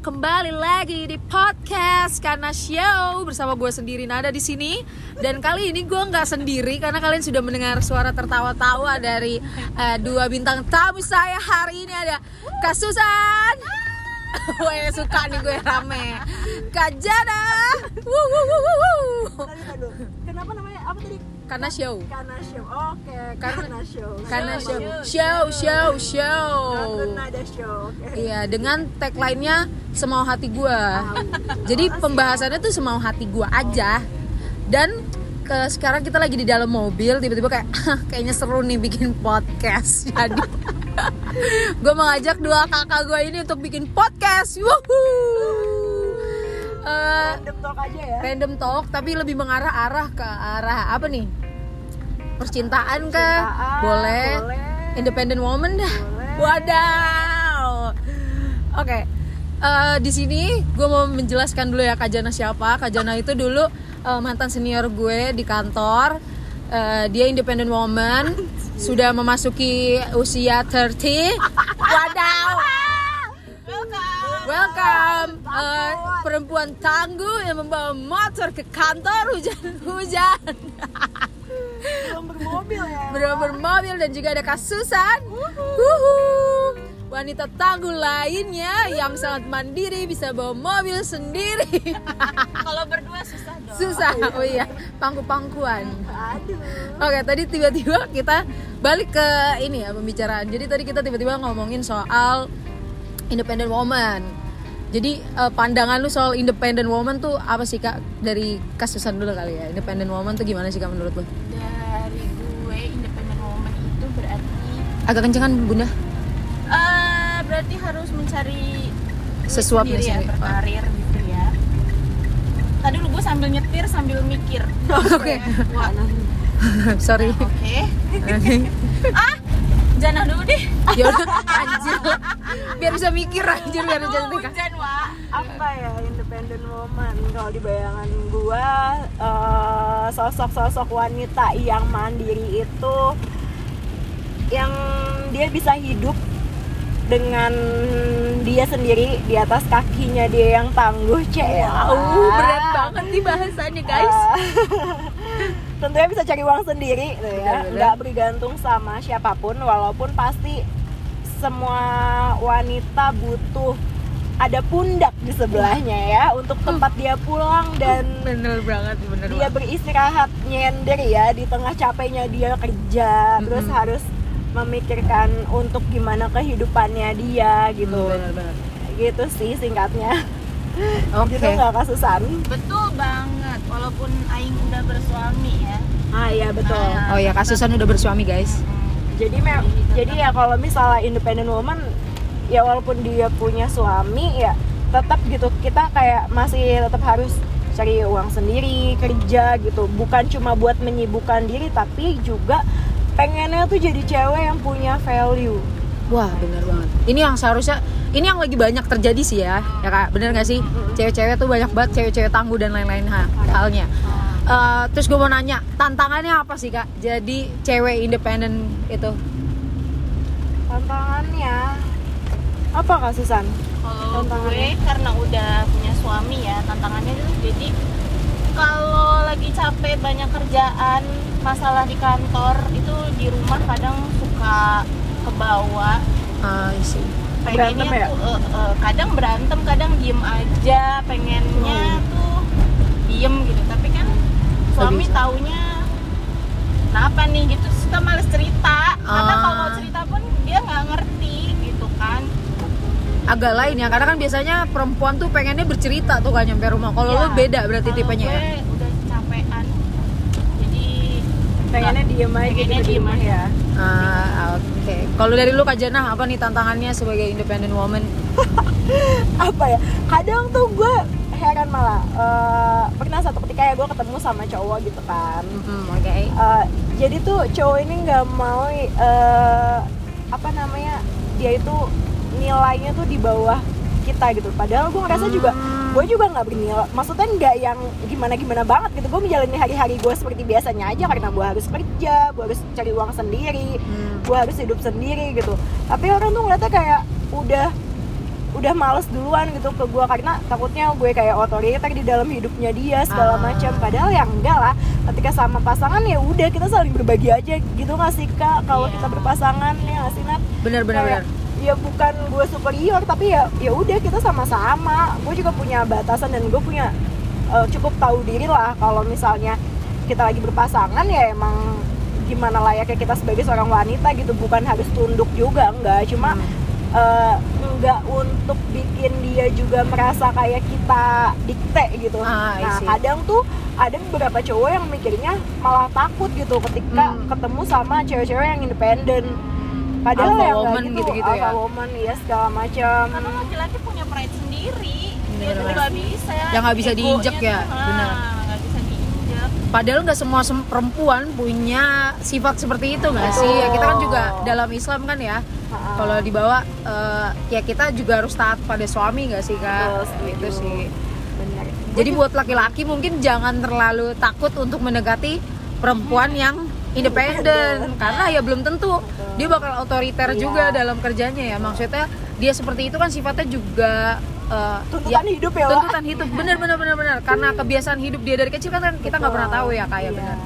kembali lagi di podcast karena show. Bersama gue sendiri Nada di sini. Dan kali ini gue nggak sendiri karena kalian sudah mendengar suara tertawa-tawa dari eh, dua bintang tamu saya hari ini. Ada Kak Susan, Wah suka nih gue rame, Kak Jana. Kenapa namanya? Apa tadi? Karena show, Karena show. Oke, Karena- karena show. karena show, show, show, show. Karena ada show. Oke. Iya, dengan tagline-nya semau hati gua. Jadi pembahasannya tuh semau hati gua aja. Dan ke sekarang kita lagi di dalam mobil, tiba-tiba kayak kayaknya seru nih bikin podcast. Jadi gue mengajak dua kakak gue ini untuk bikin podcast. Wuhuu. Eh, Random talk aja ya. random talk tapi lebih mengarah-arah ke arah apa nih? Percintaan kah? Cintaan, boleh. boleh. Independent woman dah. Boleh. Wadaw. Oke. eh, di sini gue mau menjelaskan dulu ya Kak Jana siapa. Kak Jana itu dulu eh, mantan senior gue di kantor. Eh, dia independent woman, sudah memasuki usia 30. Wadaw. Welcome, Eh, perempuan tangguh yang membawa motor ke kantor hujan-hujan. Belum bermobil ya. Belum bermobil dan juga ada kasusan. Wuhu. Wanita tangguh lainnya yang sangat mandiri bisa bawa mobil sendiri. Kalau berdua susah dong. Susah. Oh iya, pangku-pangkuan. Aduh. Oke, tadi tiba-tiba kita balik ke ini ya pembicaraan. Jadi tadi kita tiba-tiba ngomongin soal independent woman. Jadi eh, pandangan lu soal independent woman tuh apa sih kak dari kasusan dulu kali ya? Independent woman tuh gimana sih kak menurut lu? Dari gue independent woman itu berarti Agak kencengan bunda. eh berarti harus mencari sendiri ya, berkarir gitu ya. Tadi lu gue sambil nyetir sambil mikir. Oke. Wah, Sorry. Oke. ah, jangan dulu deh. ya udah anjir biar bisa mikir anjir biar nikah hujan, Wak. Apa ya independent woman? Kalau di bayangan gua eh, sosok-sosok wanita yang mandiri itu yang dia bisa hidup dengan dia sendiri di atas kakinya dia yang tangguh cek. Wow berat banget nih bahasanya guys. Eh, tentunya bisa cari uang sendiri tuh ya. Nggak bergantung sama siapa pun walaupun pasti semua wanita butuh ada pundak di sebelahnya ya untuk tempat dia pulang dan bener banget bener dia banget. beristirahat nyender ya di tengah capeknya dia kerja terus Mm-mm. harus memikirkan untuk gimana kehidupannya dia gitu. Bener bener gitu sih singkatnya. Oke. gitu nggak kasusan Betul banget. Walaupun aing udah bersuami ya. ah iya betul. Ah, oh ya kasusan udah bersuami guys. Jadi me- jadi ya kalau misalnya independent woman ya walaupun dia punya suami ya tetap gitu kita kayak masih tetap harus cari uang sendiri kerja gitu. Bukan cuma buat menyibukkan diri tapi juga pengennya tuh jadi cewek yang punya value. Wah bener banget. Ini yang seharusnya ini yang lagi banyak terjadi sih ya. Ya kak. Bener gak sih? Cewek-cewek tuh banyak banget cewek-cewek tangguh dan lain-lain ha- halnya. Eh, terus gue mau nanya tantangannya apa sih kak jadi cewek independen itu? Tantangannya apa kak Susan? Kalau Tantangannya? gue karena udah punya suami ya tantangannya itu jadi kalau lagi capek banyak kerjaan masalah di kantor itu di rumah kadang suka ke bawah Ah, sih Berantem pengennya ya? tuh eh, eh, kadang berantem kadang diem aja pengennya Hmm. tuh diem gitu tapi kan suami bisa. taunya kenapa nih gitu suka males cerita karena Ah. kalau mau cerita pun dia nggak ngerti gitu kan agak lain ya karena kan biasanya perempuan tuh pengennya bercerita tuh kan nyampe rumah kalau Iya. lu beda berarti tipenya gue ya capean jadi pengennya diem aja Pengennya gitu di diem rumah aja. ya Ah, oke. Kalau dari lu Kak Jana apa nih tantangannya sebagai independent woman? Apa ya? Kadang tuh gue heran malah Eh, pernah satu ketika ya gue ketemu sama cowok gitu kan. Hmm, oke. Eh, jadi tuh cowok ini nggak mau eh, apa namanya dia itu nilainya tuh di bawah kita gitu. Padahal gue ngerasa juga gue juga nggak bernilai maksudnya nggak yang gimana gimana banget gitu. Gue menjalani hari-hari gue seperti biasanya aja karena gue harus kerja gue harus cari uang sendiri Hmm. gue harus hidup sendiri gitu. Tapi orang tuh ngeliatnya kayak udah udah males duluan gitu ke gue karena takutnya gue kayak otoriter di dalam hidupnya dia segala Ah. macam. Padahal ya enggak lah. Ketika sama pasangan ya udah kita saling berbagi aja. Gitu nggak sih kak? Kalau Iya. kita berpasangan ya nggak sih Nat? Bener bener Kayak, bener ya bukan gue superior tapi ya ya udah kita sama-sama. Gue juga punya batasan dan gue punya eh, cukup tahu diri lah kalau misalnya kita lagi berpasangan ya emang gimana layaknya kita sebagai seorang wanita gitu. Bukan harus tunduk juga enggak. Cuma Hmm. eh, enggak untuk bikin dia juga merasa kayak kita dikte gitu. Ah, nah kadang tuh ada beberapa cowok yang mikirnya malah takut gitu ketika Hmm. ketemu sama cewek-cewek yang independen padahal Alpha ya woman gitu, gitu-gitu ya? alpha woman ya segala macam karena laki-laki punya pride sendiri dia Bener, bener. nggak bisa Yang nggak bisa diinjek ya, bisa diinjek Padahal nggak semua sem- perempuan punya sifat seperti itu nggak sih? Ya kita kan juga dalam Islam kan ya. Kalau dibawa eh, ya kita juga harus taat pada suami nggak sih Betul, kak? setuju. Itu sih. benar Jadi buat laki-laki mungkin jangan terlalu takut untuk mendekati perempuan yang independen karena ya belum tentu dia bakal otoriter Iya. juga dalam kerjanya ya. Maksudnya dia seperti itu kan sifatnya juga eh, tuntutan hidup ya tuntutan hidup. Bener bener bener bener. Karena kebiasaan hidup dia dari kecil kan kita nggak pernah tahu ya kayak Iya. bener.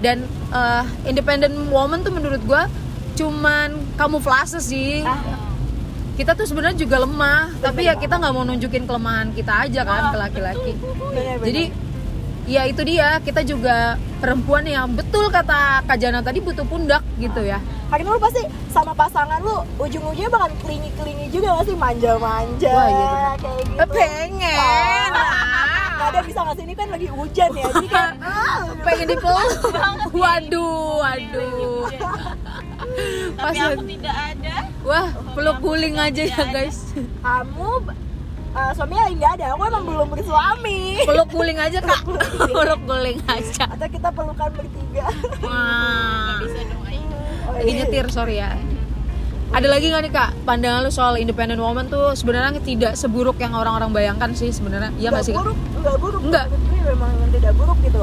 Dan eh, independent woman tuh menurut gua cuman kamuflase sih. Ah. kita tuh sebenarnya juga lemah tapi ya kita nggak mau nunjukin kelemahan kita aja kan ke laki-laki. jadi ya itu dia. Kita juga perempuan yang betul kata Kak Jana tadi butuh pundak gitu ya. Karena lu pasti sama pasangan lu ujung-ujungnya bakal kelingi-kelingi juga gak sih? Manja-manja Wah, iya benar. kayak gitu. Pengen Nggak ada bisa nggak sih ini kan lagi hujan ya jadi kan? Pengen dipeluk waduh waduh. Tapi Pas- aku tidak ada. Wah peluk guling aja ya guys. Kamu uh, suaminya lagi nggak ada. Aku emang belum bersuami peluk guling aja kak. Peluk guling. Aja. Atau kita pelukan bertiga. Wah. bisa dong lagi nyetir sorry ya ada lagi nggak nih kak pandangan lu soal independent woman tuh sebenarnya tidak seburuk yang orang-orang bayangkan sih sebenarnya? Iya nggak sih buruk nggak buruk. Nggak. Memang tidak buruk gitu.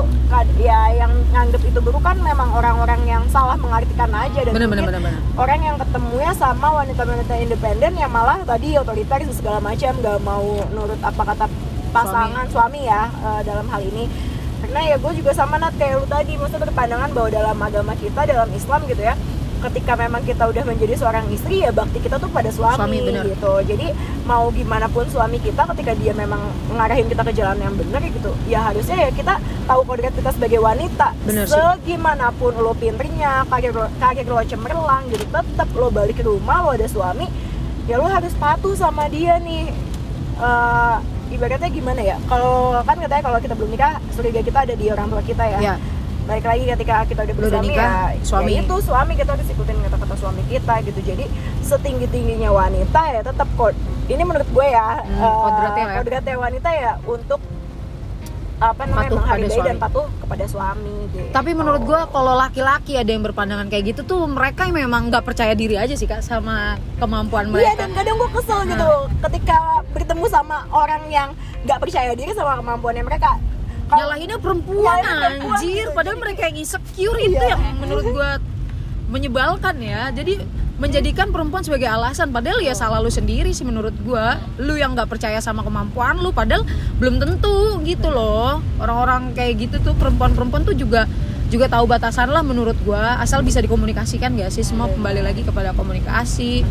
Ya yang nganggep itu buruk kan memang orang-orang yang salah mengartikan aja. Dan bener bener bener bener orang yang ketemunya sama wanita-wanita independen yang malah tadi otoriter segala macam nggak mau nurut apa kata pasangan suami, ya eh, dalam hal ini. Karena ya gue juga sama nat kayak lu tadi maksudnya berpandangan bahwa dalam agama kita dalam Islam gitu ya ketika memang kita udah menjadi seorang istri ya bakti kita tuh pada suami, Suami, bener. gitu. Jadi mau gimana pun suami kita ketika dia memang ngarahin kita ke jalan yang benar gitu ya harusnya ya kita tahu kodrat kita sebagai wanita. Bener sih. segimanapun lo pinternya karir lo, karir lo cemerlang gitu tetap lo balik ke rumah lo ada suami ya lo harus patuh sama dia nih. Eh, ibaratnya gimana ya? Kalau kan katanya kalau kita belum nikah surga kita ada di orang tua kita ya. Ya balik lagi ketika kita udah nikah, ya, suami. ya itu suami kita harus ikutin kata-kata suami kita gitu jadi setinggi tingginya wanita ya tetap kod ini menurut gue ya Hmm, eh, kodratnya ya. kodratnya wanita ya untuk apa namanya Patuh pada menghargai dan suami. patuh kepada suami gitu. tapi menurut gua kalau laki-laki ada yang berpandangan kayak gitu tuh mereka memang nggak percaya diri aja sih kak sama kemampuan Iya mereka dan kadang gue kesel gitu ketika bertemu sama orang yang nggak percaya diri sama kemampuannya mereka. Kalau- nyalahinnya perempuan perempuan, anjir. gitu. padahal mereka yang insecure itu Iya. yang menurut gua menyebalkan ya. Jadi menjadikan perempuan sebagai alasan. Padahal ya salah lu sendiri sih menurut gua. Lu yang nggak percaya sama kemampuan lu padahal belum tentu gitu loh. Orang-orang kayak gitu tuh perempuan-perempuan tuh juga juga tahu batasan lah menurut gua. Asal bisa dikomunikasikan gak sih? Semua kembali lagi kepada komunikasi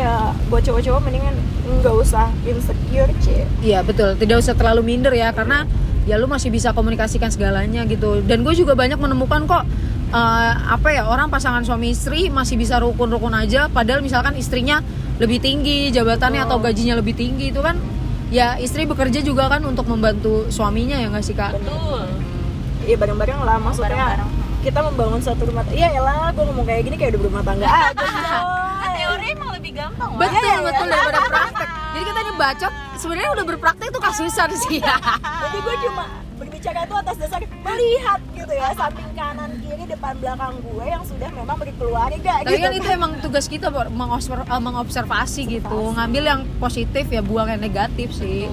ya buat cowok-cowok mendingan nggak usah insecure cie. Iya betul, tidak usah terlalu minder ya karena ya lu masih bisa komunikasikan segalanya gitu. Dan gue juga banyak menemukan kok eh, apa ya orang pasangan suami istri masih bisa rukun-rukun aja, padahal misalkan istrinya lebih tinggi jabatannya atau gajinya lebih tinggi itu kan ya istri bekerja juga kan untuk membantu suaminya ya nggak sih kak? betul Iya bareng-bareng lah maksudnya bareng-bareng. kita membangun satu rumah. Iya lah, gue ngomong kayak gini kayak udah berumah tangga aja. kan emang lebih gampang. Betul Iya, iya. betul daripada praktek. Jadi kita ini bacot sebenarnya udah berpraktek tuh kasusan sih ya. Jadi gue cuma berbicara itu atas dasar melihat gitu ya samping kanan kiri depan belakang gue yang sudah memang berkeluarga Tapi gitu. kan itu emang tugas kita buat mengobser- eh, mengobservasi gitu, ngambil yang positif ya buang yang negatif sih.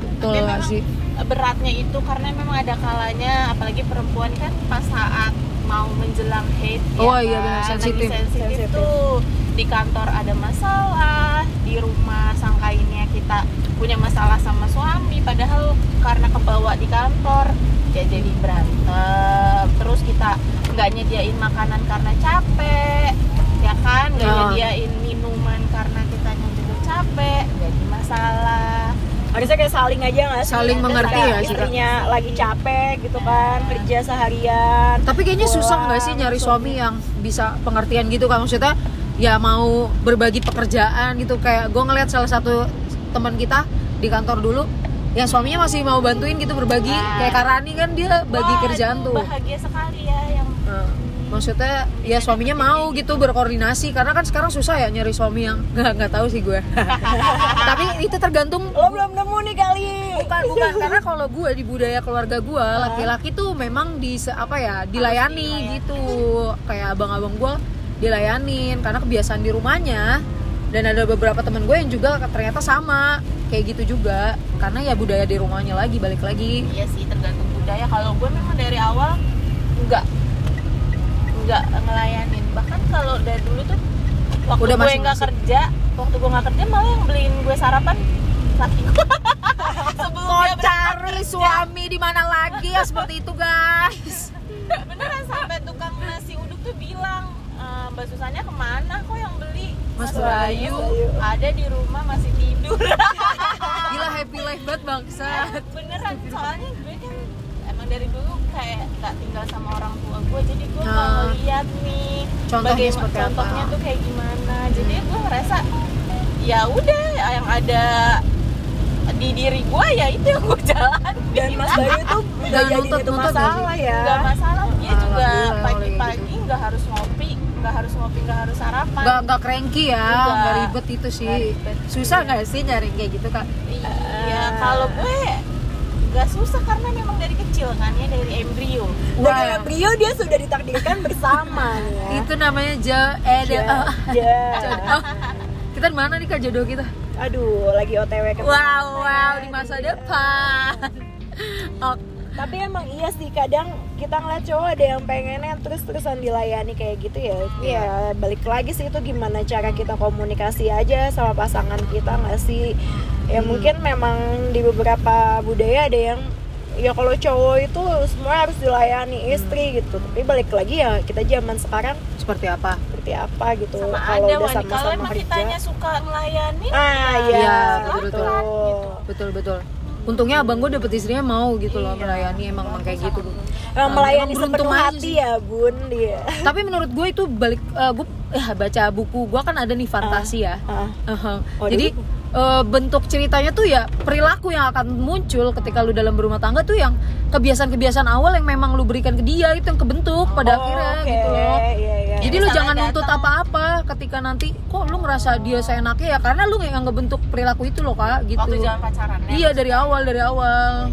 Betul Tapi nggak memang sih? beratnya itu karena memang ada kalanya apalagi perempuan kan pas saat mau menjelang hate Oh ya iya, kan? benar, Lagi sensitif. sensitif Sensitif. tuh di kantor ada masalah di rumah sangkainnya kita punya masalah sama suami padahal karena kebawa di kantor ya jadi berantem. Terus kita nggak nyediain makanan karena capek ya kan? Nggak Oh. nyediain minuman karena kita juga capek jadi masalah. Harusnya kayak saling aja nggak sih? Saling mengerti ya istrinya lagi capek gitu kan kerja seharian. Tapi kayaknya susah nggak sih nyari suami yang bisa pengertian gitu kan maksudnya ya mau berbagi pekerjaan gitu. Kayak gue ngeliat salah satu teman kita di kantor dulu yang suaminya masih mau bantuin gitu berbagi. Ah. kayak Karani kan dia bagi Waduh, kerjaan tuh. bahagia sekali ya yang Nah, maksudnya ya suaminya mau gitu. berkoordinasi. Karena kan sekarang susah ya nyari suami yang nggak nggak tahu sih gue tapi itu tergantung lo belum nemu nih kali. Bukan bukan. Karena kalau gue di budaya keluarga gue laki-laki tuh memang di apa ya dilayani gitu. Kayak abang-abang gue dilayanin karena kebiasaan di rumahnya dan ada beberapa temen gue yang juga ternyata sama kayak gitu juga karena ya budaya di rumahnya lagi balik lagi Iya sih tergantung budaya. Kalau gue memang dari awal nggak nggak ngelayanin. Bahkan kalau dari dulu tuh waktu Udah gue nggak kerja, waktu gue nggak kerja malah yang beliin gue sarapan laki gue. Sebelum dia cari suami di mana lagi ya seperti itu guys beneran sampai tukang nasi uduk tuh bilang Mbak Susannya ke mana? Kok yang beli? Mas Bayu. Bayu. ada di rumah masih tidur. Gila happy life banget bangsa beneran soalnya gue kan emang dari dulu kayak nggak tinggal sama orang tua gue jadi gue Nah. mau lihat nih Contohnya bagaimana- seperti apa? contohnya tuh kayak gimana. Jadi gue ngerasa ya udah yang ada di diri gue ya itu yang gue jalan dan Mas Bayu tuh nggak Nggak jadi itu masalah ya. Nggak masalah dia juga pagi-pagi nggak harus ngopi nggak harus ngopi nggak harus sarapan. Nggak nggak cranky ya Nggak. ribet itu sih. Ribet. susah nggak sih nyari kayak gitu kak? Iya kalau gue nggak susah karena memang dari kecil kan ya dari embrio. Dari Wah. embrio dia sudah ditakdirkan bersama ya. Itu namanya jo eh oh, ya. jodoh. kita di mana nih kak jodoh kita? Aduh lagi otw ke wow wow di masa depan. Oh, tapi emang iya sih kadang kita ngeliat cowok ada yang pengennya terus terusan dilayani kayak gitu ya ya balik lagi sih itu gimana cara kita komunikasi aja sama pasangan kita nggak sih? Ya mungkin memang di beberapa budaya ada yang ya kalau cowok itu semua harus dilayani istri gitu. Tapi balik lagi ya kita zaman sekarang seperti apa? seperti apa gitu. Sama kalau udah sama-sama emang kerja. kitanya suka ngelayanin ah ya iya Iya, betul. silakan, gitu. betul betul untungnya abang gue dapet istrinya mau gitu loh Iya. melayani emang emang kayak gitu Emang melayani emang beruntung sepenuh hati ya bun dia tapi menurut gue itu balik eh, gue eh, baca buku gue kan ada nih fantasi ya Ah. Aha. Waduh. Jadi eh, bentuk ceritanya tuh ya perilaku yang akan muncul ketika lu dalam berumah tangga tuh yang kebiasaan-kebiasaan awal yang memang lu berikan ke dia itu yang kebentuk pada Oh, akhirnya oke. gitu loh. Iya, iya. Jadi lu jangan nuntut apa-apa ketika nanti kok lu ngerasa dia seenaknya ya karena lu yang ngebentuk perilaku itu loh kak gitu. waktu jalan pacaran ya Iya dari awal dari awal.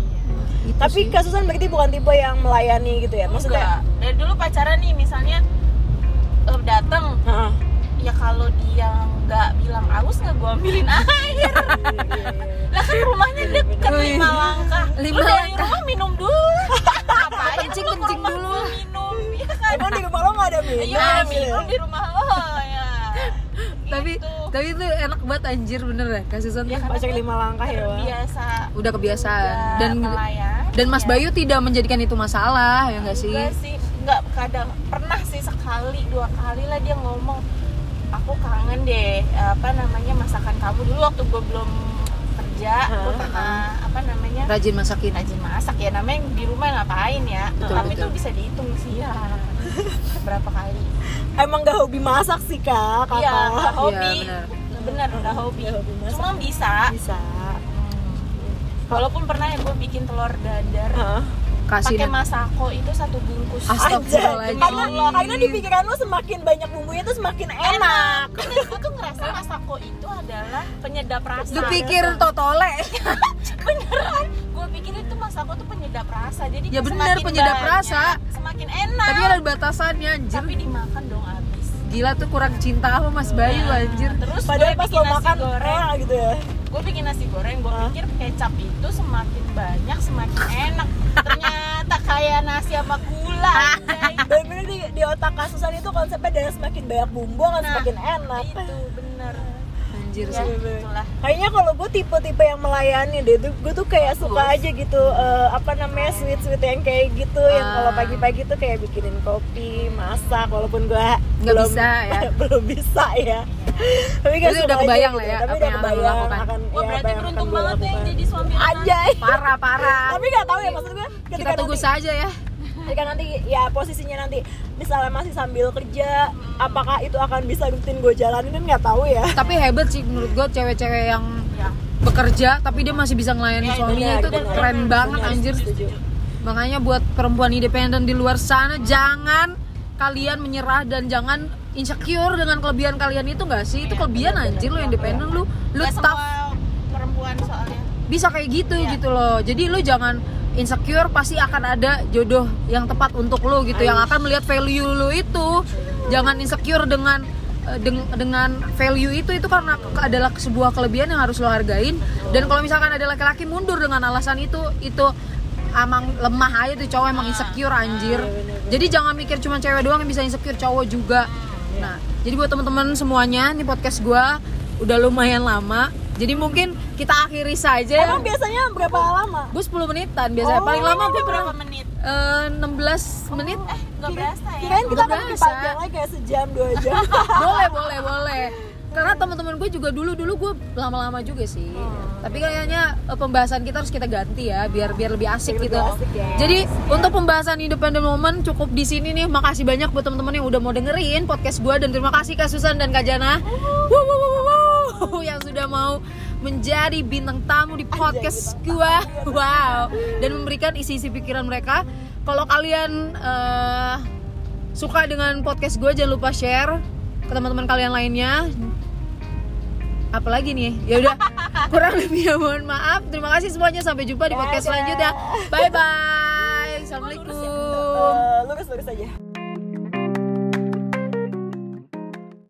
Gitu Tapi sih. kasusan berarti bukan tipe yang melayani gitu ya? Maksudnya? Enggak. dari dulu pacaran nih misalnya eh, datang Heeh. ya kalau dia nggak bilang aus nggak gue ambilin air lah kan rumahnya deket lima langkah Lima lu dari langkah. rumah minum dulu ngapain Kencing, kencing dulu. Minum? iya minum ya? di rumah lo ya tapi Gitu. tapi itu enak banget anjir bener ya kasusan ya tuh. karena Pacar gua lima langkah ya, biasa udah kebiasaan dan melayani, dan Mas ya. Bayu tidak menjadikan itu masalah ya enggak sih? Enggak sih, enggak kadang pernah sih sekali dua kali lah dia ngomong aku kangen deh apa namanya masakan kamu dulu waktu gue belum kerja gue Hah? pernah apa namanya Rajin masakin. rajin masak ya namanya di rumah ngapain ya Betul, tapi betul. itu bisa dihitung sih ya berapa kali Emang gak hobi masak sih kak, kakak iya udah hobi Iya, benar udah hobi Udah hobi masak. cuma bisa Bisa Hmm. walaupun pernah ya gue bikin telur dadar? Kasih pakai masako itu satu bungkus Astagfirullahaladzim. Karena, karena di pikiran lo semakin banyak bumbunya tuh semakin enak Karena gue tuh ngerasa masako itu adalah penyedap rasa. Lu pikir totole? beneran? Pikir itu masako tuh penyedap rasa. Jadi Ya tuh bener, semakin penyedap banyak, rasa. Semakin enak. Tapi ada batasannya anjir. Tapi dimakan dong abis. Gila tuh kurang cinta sama Mas Bayu Nah, anjir. Terus Padahal pas lo makan goreng. enak gitu ya Gue bikin nasi goreng. Gue Hah? pikir kecap itu semakin banyak semakin enak. Ternyata kayak nasi sama gula. anjay. bener-bener di, di otak kasusan itu konsepnya dari semakin banyak bumbu akan Nah, semakin enak itu bener anjir ya sih. itulah. Kayaknya kalau gue tipe-tipe yang melayani deh gue tuh kayak suka aja gitu eh, apa namanya sweet sweet yang kayak gitu yang kalau Ah. pagi-pagi tuh kayak bikinin kopi masak walaupun gue Nggak belum bisa ya. belum bisa ya. Tapi kan udah aja kebayang gitu. lah ya, tapi apa udah yang akan lo kebayang akan wah ya, berarti beruntung banget ya yang jadi suami. Anjay. Parah parah. Tapi nggak tahu ya maksud gue ketika kita tunggu saja ya. Ketika nanti ya posisinya nanti misalnya masih sambil kerja apakah itu akan bisa rutin gue jalanin kan nggak tahu ya. Tapi hebat sih menurut gue cewek-cewek yang ya bekerja tapi dia masih bisa ngelayani Ya, suaminya itu tuh benar. keren banget Benar, anjir. setuju. makanya buat perempuan independen di luar sana jangan kalian menyerah dan jangan insecure dengan kelebihan kalian itu nggak sih? Itu Iya, kelebihan anjir lo independen lu lu tough. perempuan soalnya. Bisa kayak gitu Iya. gitu loh. Jadi lu jangan insecure pasti akan ada jodoh yang tepat untuk lu gitu yang akan melihat value lu itu. Jangan insecure dengan eh, deng- dengan value itu itu karena adalah sebuah kelebihan yang harus lo hargain. Dan kalau misalkan ada laki-laki mundur dengan alasan itu itu emang lemah aja tuh cowok emang insecure anjir. Jadi jangan mikir cuma cewek doang yang bisa insecure cowok juga. Nah jadi buat teman-teman semuanya ini podcast gua udah lumayan lama jadi mungkin kita akhiri saja. Emang biasanya berapa lama? Gue 10 menitan biasanya. Oh, paling lama gue berapa pernah menit? eh, 16 menit. eh nggak berasa ya? kirain kita akan lebih panjang lagi kayak sejam dua jam. Boleh boleh boleh. Karena teman-teman gue juga dulu dulu gue lama-lama juga sih. Tapi kayaknya eh, pembahasan kita harus kita ganti ya biar biar lebih asik Biar gitu. lebih asik ya. jadi untuk pembahasan independent moment cukup di sini nih. Makasih banyak buat teman-teman yang udah mau dengerin podcast gue dan terima kasih Kak Susan dan Kak Jana. Wuh, wuh, wuh, wuh, wuh, yang sudah mau menjadi bintang tamu di podcast gue wow. Dan memberikan isi-isi pikiran mereka. Kalau kalian eh, suka dengan podcast gue jangan lupa share ke teman-teman kalian lainnya. Apalagi nih? Ya udah kurang lebih ya mohon maaf. Terima kasih semuanya. Sampai jumpa di podcast selanjutnya. Bye bye assalamualaikum. Eh, lurus lurus aja